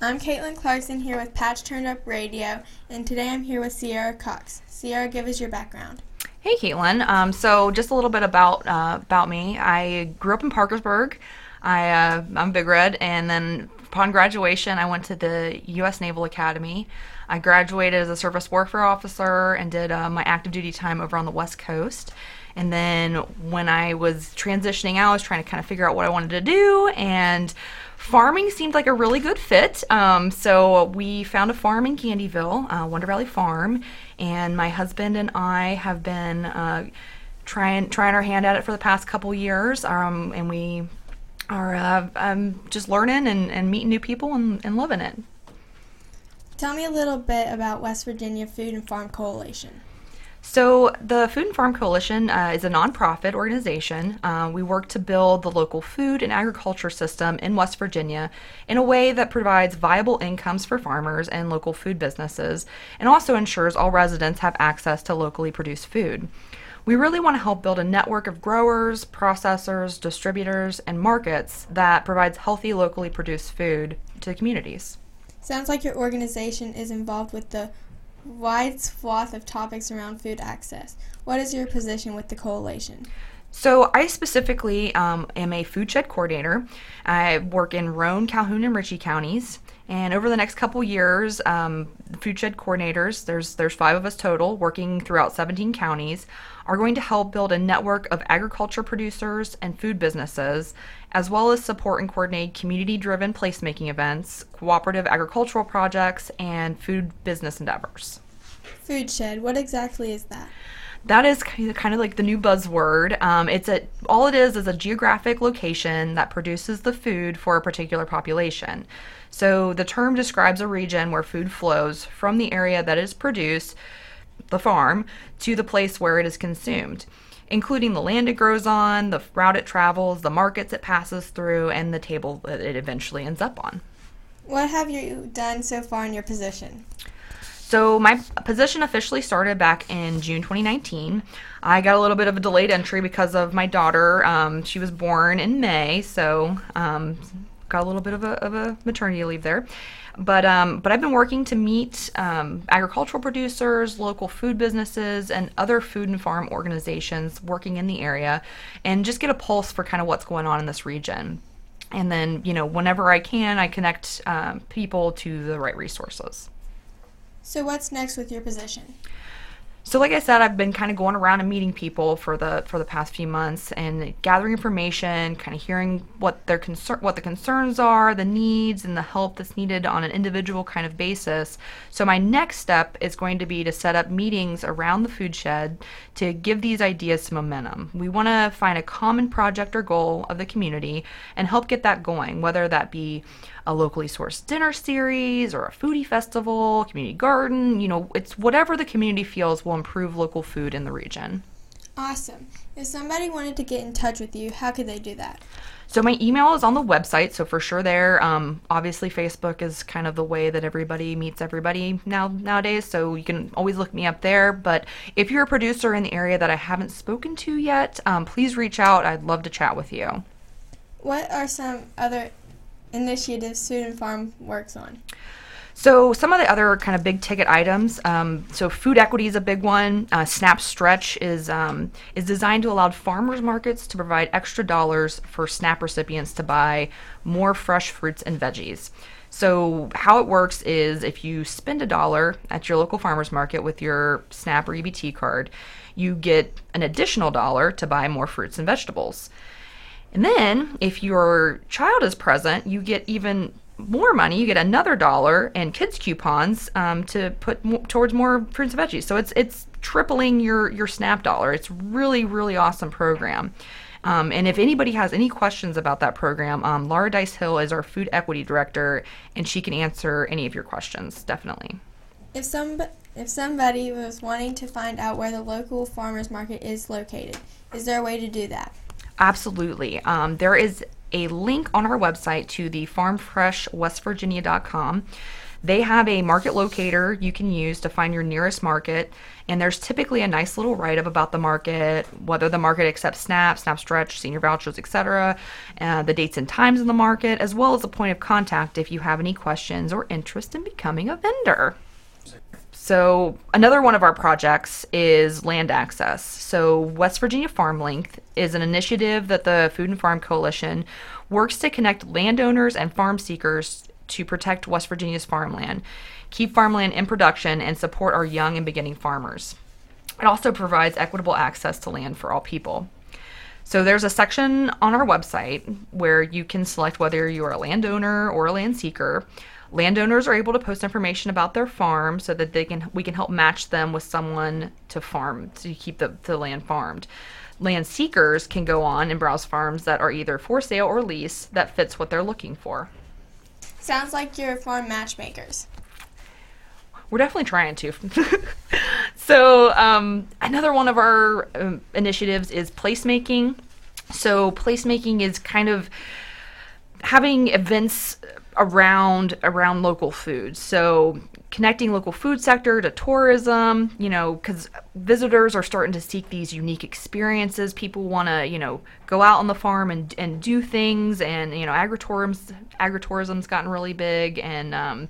I'm Caitlin Clarkson here with Patch Turned Up Radio, and today I'm here with Sierra Cox. Sierra, give us your background. Hey, Caitlin. Um, so just a little bit about uh, about me. I grew up in Parkersburg. I uh, I'm Big Red, and then upon graduation, I went to the U.S. Naval Academy. I graduated as a surface warfare officer and did uh, my active duty time over on the West Coast. And then when I was transitioning out, I was trying to kind of figure out what I wanted to do, and farming seemed like a really good fit. Um, so we found a farm in Candyville, uh, Wonder Valley Farm, and my husband and I have been uh, trying trying our hand at it for the past couple years. Um, and we are uh, um, just learning and, and meeting new people and, and loving it. Tell me a little bit about West Virginia Food and Farm Coalition. So, the Food and Farm Coalition uh, is a nonprofit organization. Uh, we work to build the local food and agriculture system in West Virginia in a way that provides viable incomes for farmers and local food businesses, and also ensures all residents have access to locally produced food. We really want to help build a network of growers, processors, distributors, and markets that provides healthy, locally produced food to communities. Sounds like your organization is involved with the wide swath of topics around food access. What is your position with the coalition? So, I specifically um, am a food shed coordinator. I work in Roane, Calhoun, and Ritchie counties. And over the next couple years, um, food shed coordinators, there's there's five of us total, working throughout 17 counties, are going to help build a network of agriculture producers and food businesses, as well as support and coordinate community-driven placemaking events, cooperative agricultural projects, and food business endeavors. Food shed. What exactly is that? that is kind of like the new buzzword. Um, it's a all it is is a geographic location that produces the food for a particular population. So the term describes a region where food flows from the area that is produced, the farm, to the place where it is consumed, including the land it grows on, the route it travels, the markets it passes through, and the table that it eventually ends up on. What have you done so far in your position? So my position officially started back in June 2019. I got a little bit of a delayed entry because of my daughter. Um, she was born in May, so um, got a little bit of a, of a maternity leave there. But um, but I've been working to meet um, agricultural producers, local food businesses, and other food and farm organizations working in the area, and just get a pulse for kind of what's going on in this region. And then you know whenever I can, I connect um, people to the right resources. So, what's next with your position? So, like I said, I've been kind of going around and meeting people for the for the past few months and gathering information, kind of hearing what their concern, what the concerns are, the needs, and the help that's needed on an individual kind of basis. So, my next step is going to be to set up meetings around the food shed to give these ideas some momentum. We want to find a common project or goal of the community and help get that going, whether that be a locally sourced dinner series or a foodie festival, community garden, you know, it's whatever the community feels will improve local food in the region. Awesome. If somebody wanted to get in touch with you, how could they do that? So my email is on the website, so for sure there. Um, obviously, Facebook is kind of the way that everybody meets everybody now nowadays, so you can always look me up there. But if you're a producer in the area that I haven't spoken to yet, um, please reach out. I'd love to chat with you. What are some other initiatives and Farm works on? So some of the other kind of big ticket items. Um, so food equity is a big one. Uh, Snap Stretch is um, is designed to allow farmers markets to provide extra dollars for SNAP recipients to buy more fresh fruits and veggies. So how it works is if you spend a dollar at your local farmers market with your SNAP or EBT card, you get an additional dollar to buy more fruits and vegetables. And then, if your child is present, you get even more money. You get another dollar and kids coupons um, to put towards more fruits and veggies. So it's it's tripling your your SNAP dollar. It's really really awesome program. Um, and if anybody has any questions about that program, um, Laura Dice Hill is our food equity director, and she can answer any of your questions. Definitely. If some if somebody was wanting to find out where the local farmers market is located, is there a way to do that? Absolutely. Um, there is a link on our website to the farmfreshwestvirginia.com. They have a market locator you can use to find your nearest market, and there's typically a nice little write up about the market, whether the market accepts SNAP, SNAP Stretch, senior vouchers, etc., uh, the dates and times in the market, as well as a point of contact if you have any questions or interest in becoming a vendor. So, another one of our projects is land access. So, West Virginia Farm Link is an initiative that the Food and Farm Coalition works to connect landowners and farm seekers to protect West Virginia's farmland, keep farmland in production, and support our young and beginning farmers. It also provides equitable access to land for all people. So there's a section on our website where you can select whether you are a landowner or a land seeker. Landowners are able to post information about their farm so that they can we can help match them with someone to farm to keep the, the land farmed. Land seekers can go on and browse farms that are either for sale or lease that fits what they're looking for. Sounds like you're farm matchmakers. We're definitely trying to. so um, another one of our um, initiatives is placemaking. So placemaking is kind of having events around around local food. So connecting local food sector to tourism, you know, because visitors are starting to seek these unique experiences. People want to, you know, go out on the farm and, and do things, and you know, agritourism agritourism's gotten really big, and um,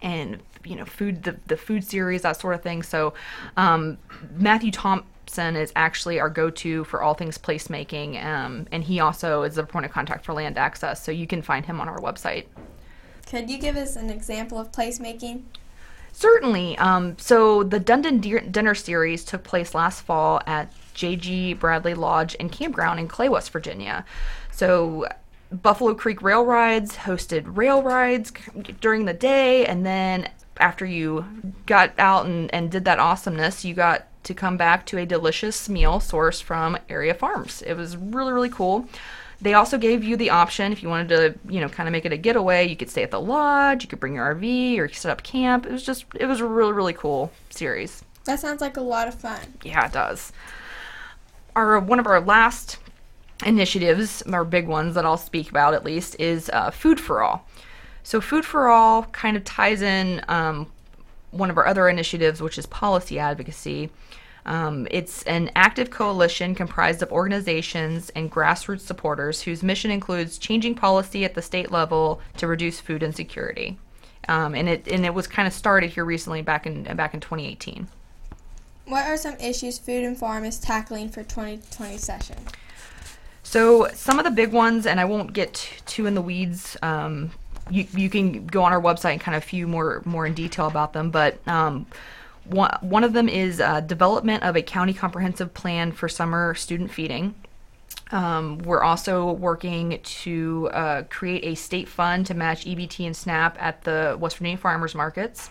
and you know, food the the food series that sort of thing. So um, Matthew Thompson is actually our go-to for all things placemaking, um, and he also is the point of contact for land access. So you can find him on our website. Could you give us an example of placemaking? Certainly. Um, so the Dundon De- Dinner Series took place last fall at J.G. Bradley Lodge and Campground in Clay, West Virginia. So Buffalo Creek Rail Rides hosted rail rides during the day, and then after you got out and, and did that awesomeness, you got to come back to a delicious meal sourced from area farms. It was really, really cool. They also gave you the option if you wanted to, you know, kind of make it a getaway. You could stay at the lodge, you could bring your RV, or set up camp. It was just, it was a really, really cool series. That sounds like a lot of fun. Yeah, it does. Our one of our last initiatives, our big ones that I'll speak about at least, is uh, Food for All. So Food for All kind of ties in um, one of our other initiatives, which is policy advocacy. Um, it's an active coalition comprised of organizations and grassroots supporters whose mission includes changing policy at the state level to reduce food insecurity. Um, and it and it was kind of started here recently, back in back in 2018. What are some issues Food and Farm is tackling for 2020 session? So some of the big ones, and I won't get too in the weeds. Um, you, you can go on our website and kind of few more more in detail about them, but um, one, one of them is uh, development of a county comprehensive plan for summer student feeding. Um, we're also working to uh, create a state fund to match EBT and SNAP at the West Virginia farmers markets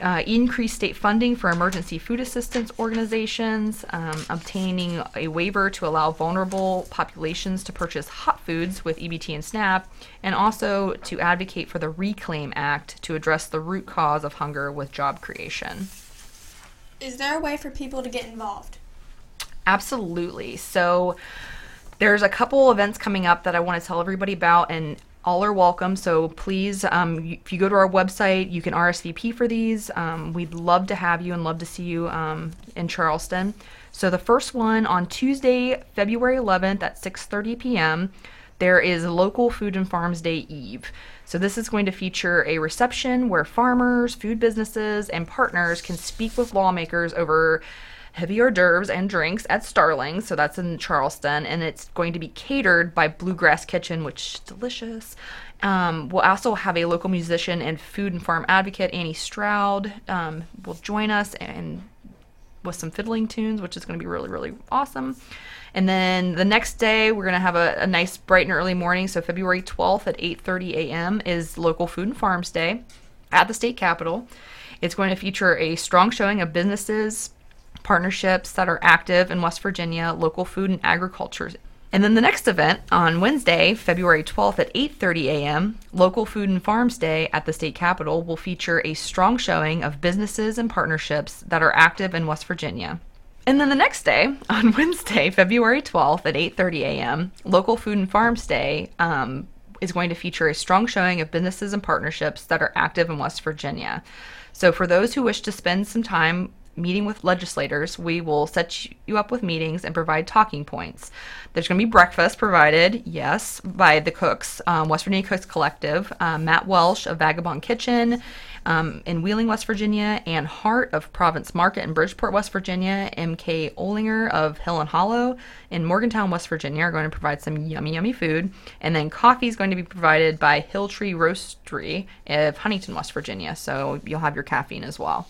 uh, increase state funding for emergency food assistance organizations, um, obtaining a waiver to allow vulnerable populations to purchase hot foods with EBT and SNAP, and also to advocate for the Reclaim Act to address the root cause of hunger with job creation. Is there a way for people to get involved? Absolutely. So, there's a couple events coming up that I want to tell everybody about, and all are welcome. So please, um, if you go to our website, you can RSVP for these. Um, we'd love to have you and love to see you um, in Charleston. So the first one on Tuesday, February 11th at 6:30 p.m. There is local Food and Farms Day Eve. So this is going to feature a reception where farmers, food businesses, and partners can speak with lawmakers over heavy hors d'oeuvres and drinks at Starling. So that's in Charleston, and it's going to be catered by Bluegrass Kitchen, which is delicious. Um, we'll also have a local musician and food and farm advocate, Annie Stroud, um, will join us and with some fiddling tunes, which is going to be really, really awesome. And then the next day, we're going to have a, a, nice bright and early morning. So February 12th at 8:30 a.m. is local Food and Farms Day at the state capitol. It's going to feature a strong showing of businesses, partnerships that are active in West Virginia, local food and agriculture. And then the next event on Wednesday, February 12th at 8:30 a.m., Local Food and Farms Day at the state capitol will feature a strong showing of businesses and partnerships that are active in West Virginia. And then the next day, on Wednesday, February 12th at 8:30 a.m., Local Food and Farms Day um, is going to feature a strong showing of businesses and partnerships that are active in West Virginia. So, for those who wish to spend some time meeting with legislators, we will set you up with meetings and provide talking points. There's going to be breakfast provided, yes, by the cooks, um, West Virginia Cooks Collective, um, Matt Welsh of Vagabond Kitchen um, in Wheeling, West Virginia, Ann Hart of Provence Market in Bridgeport, West Virginia, M.K. Olinger of Hill and Hollow in Morgantown, West Virginia are going to provide some yummy, yummy food. And then coffee is going to be provided by Hilltree Roastery of Huntington, West Virginia. So you'll have your caffeine as well.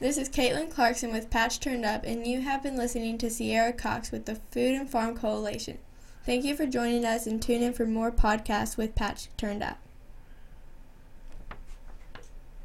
This is Caitlin Clarkson with Patch Turned Up, and you have been listening to Sierra Cox with the Food and Farm Coalition. Thank you for joining us and tune in for more podcasts with Patch Turned Up.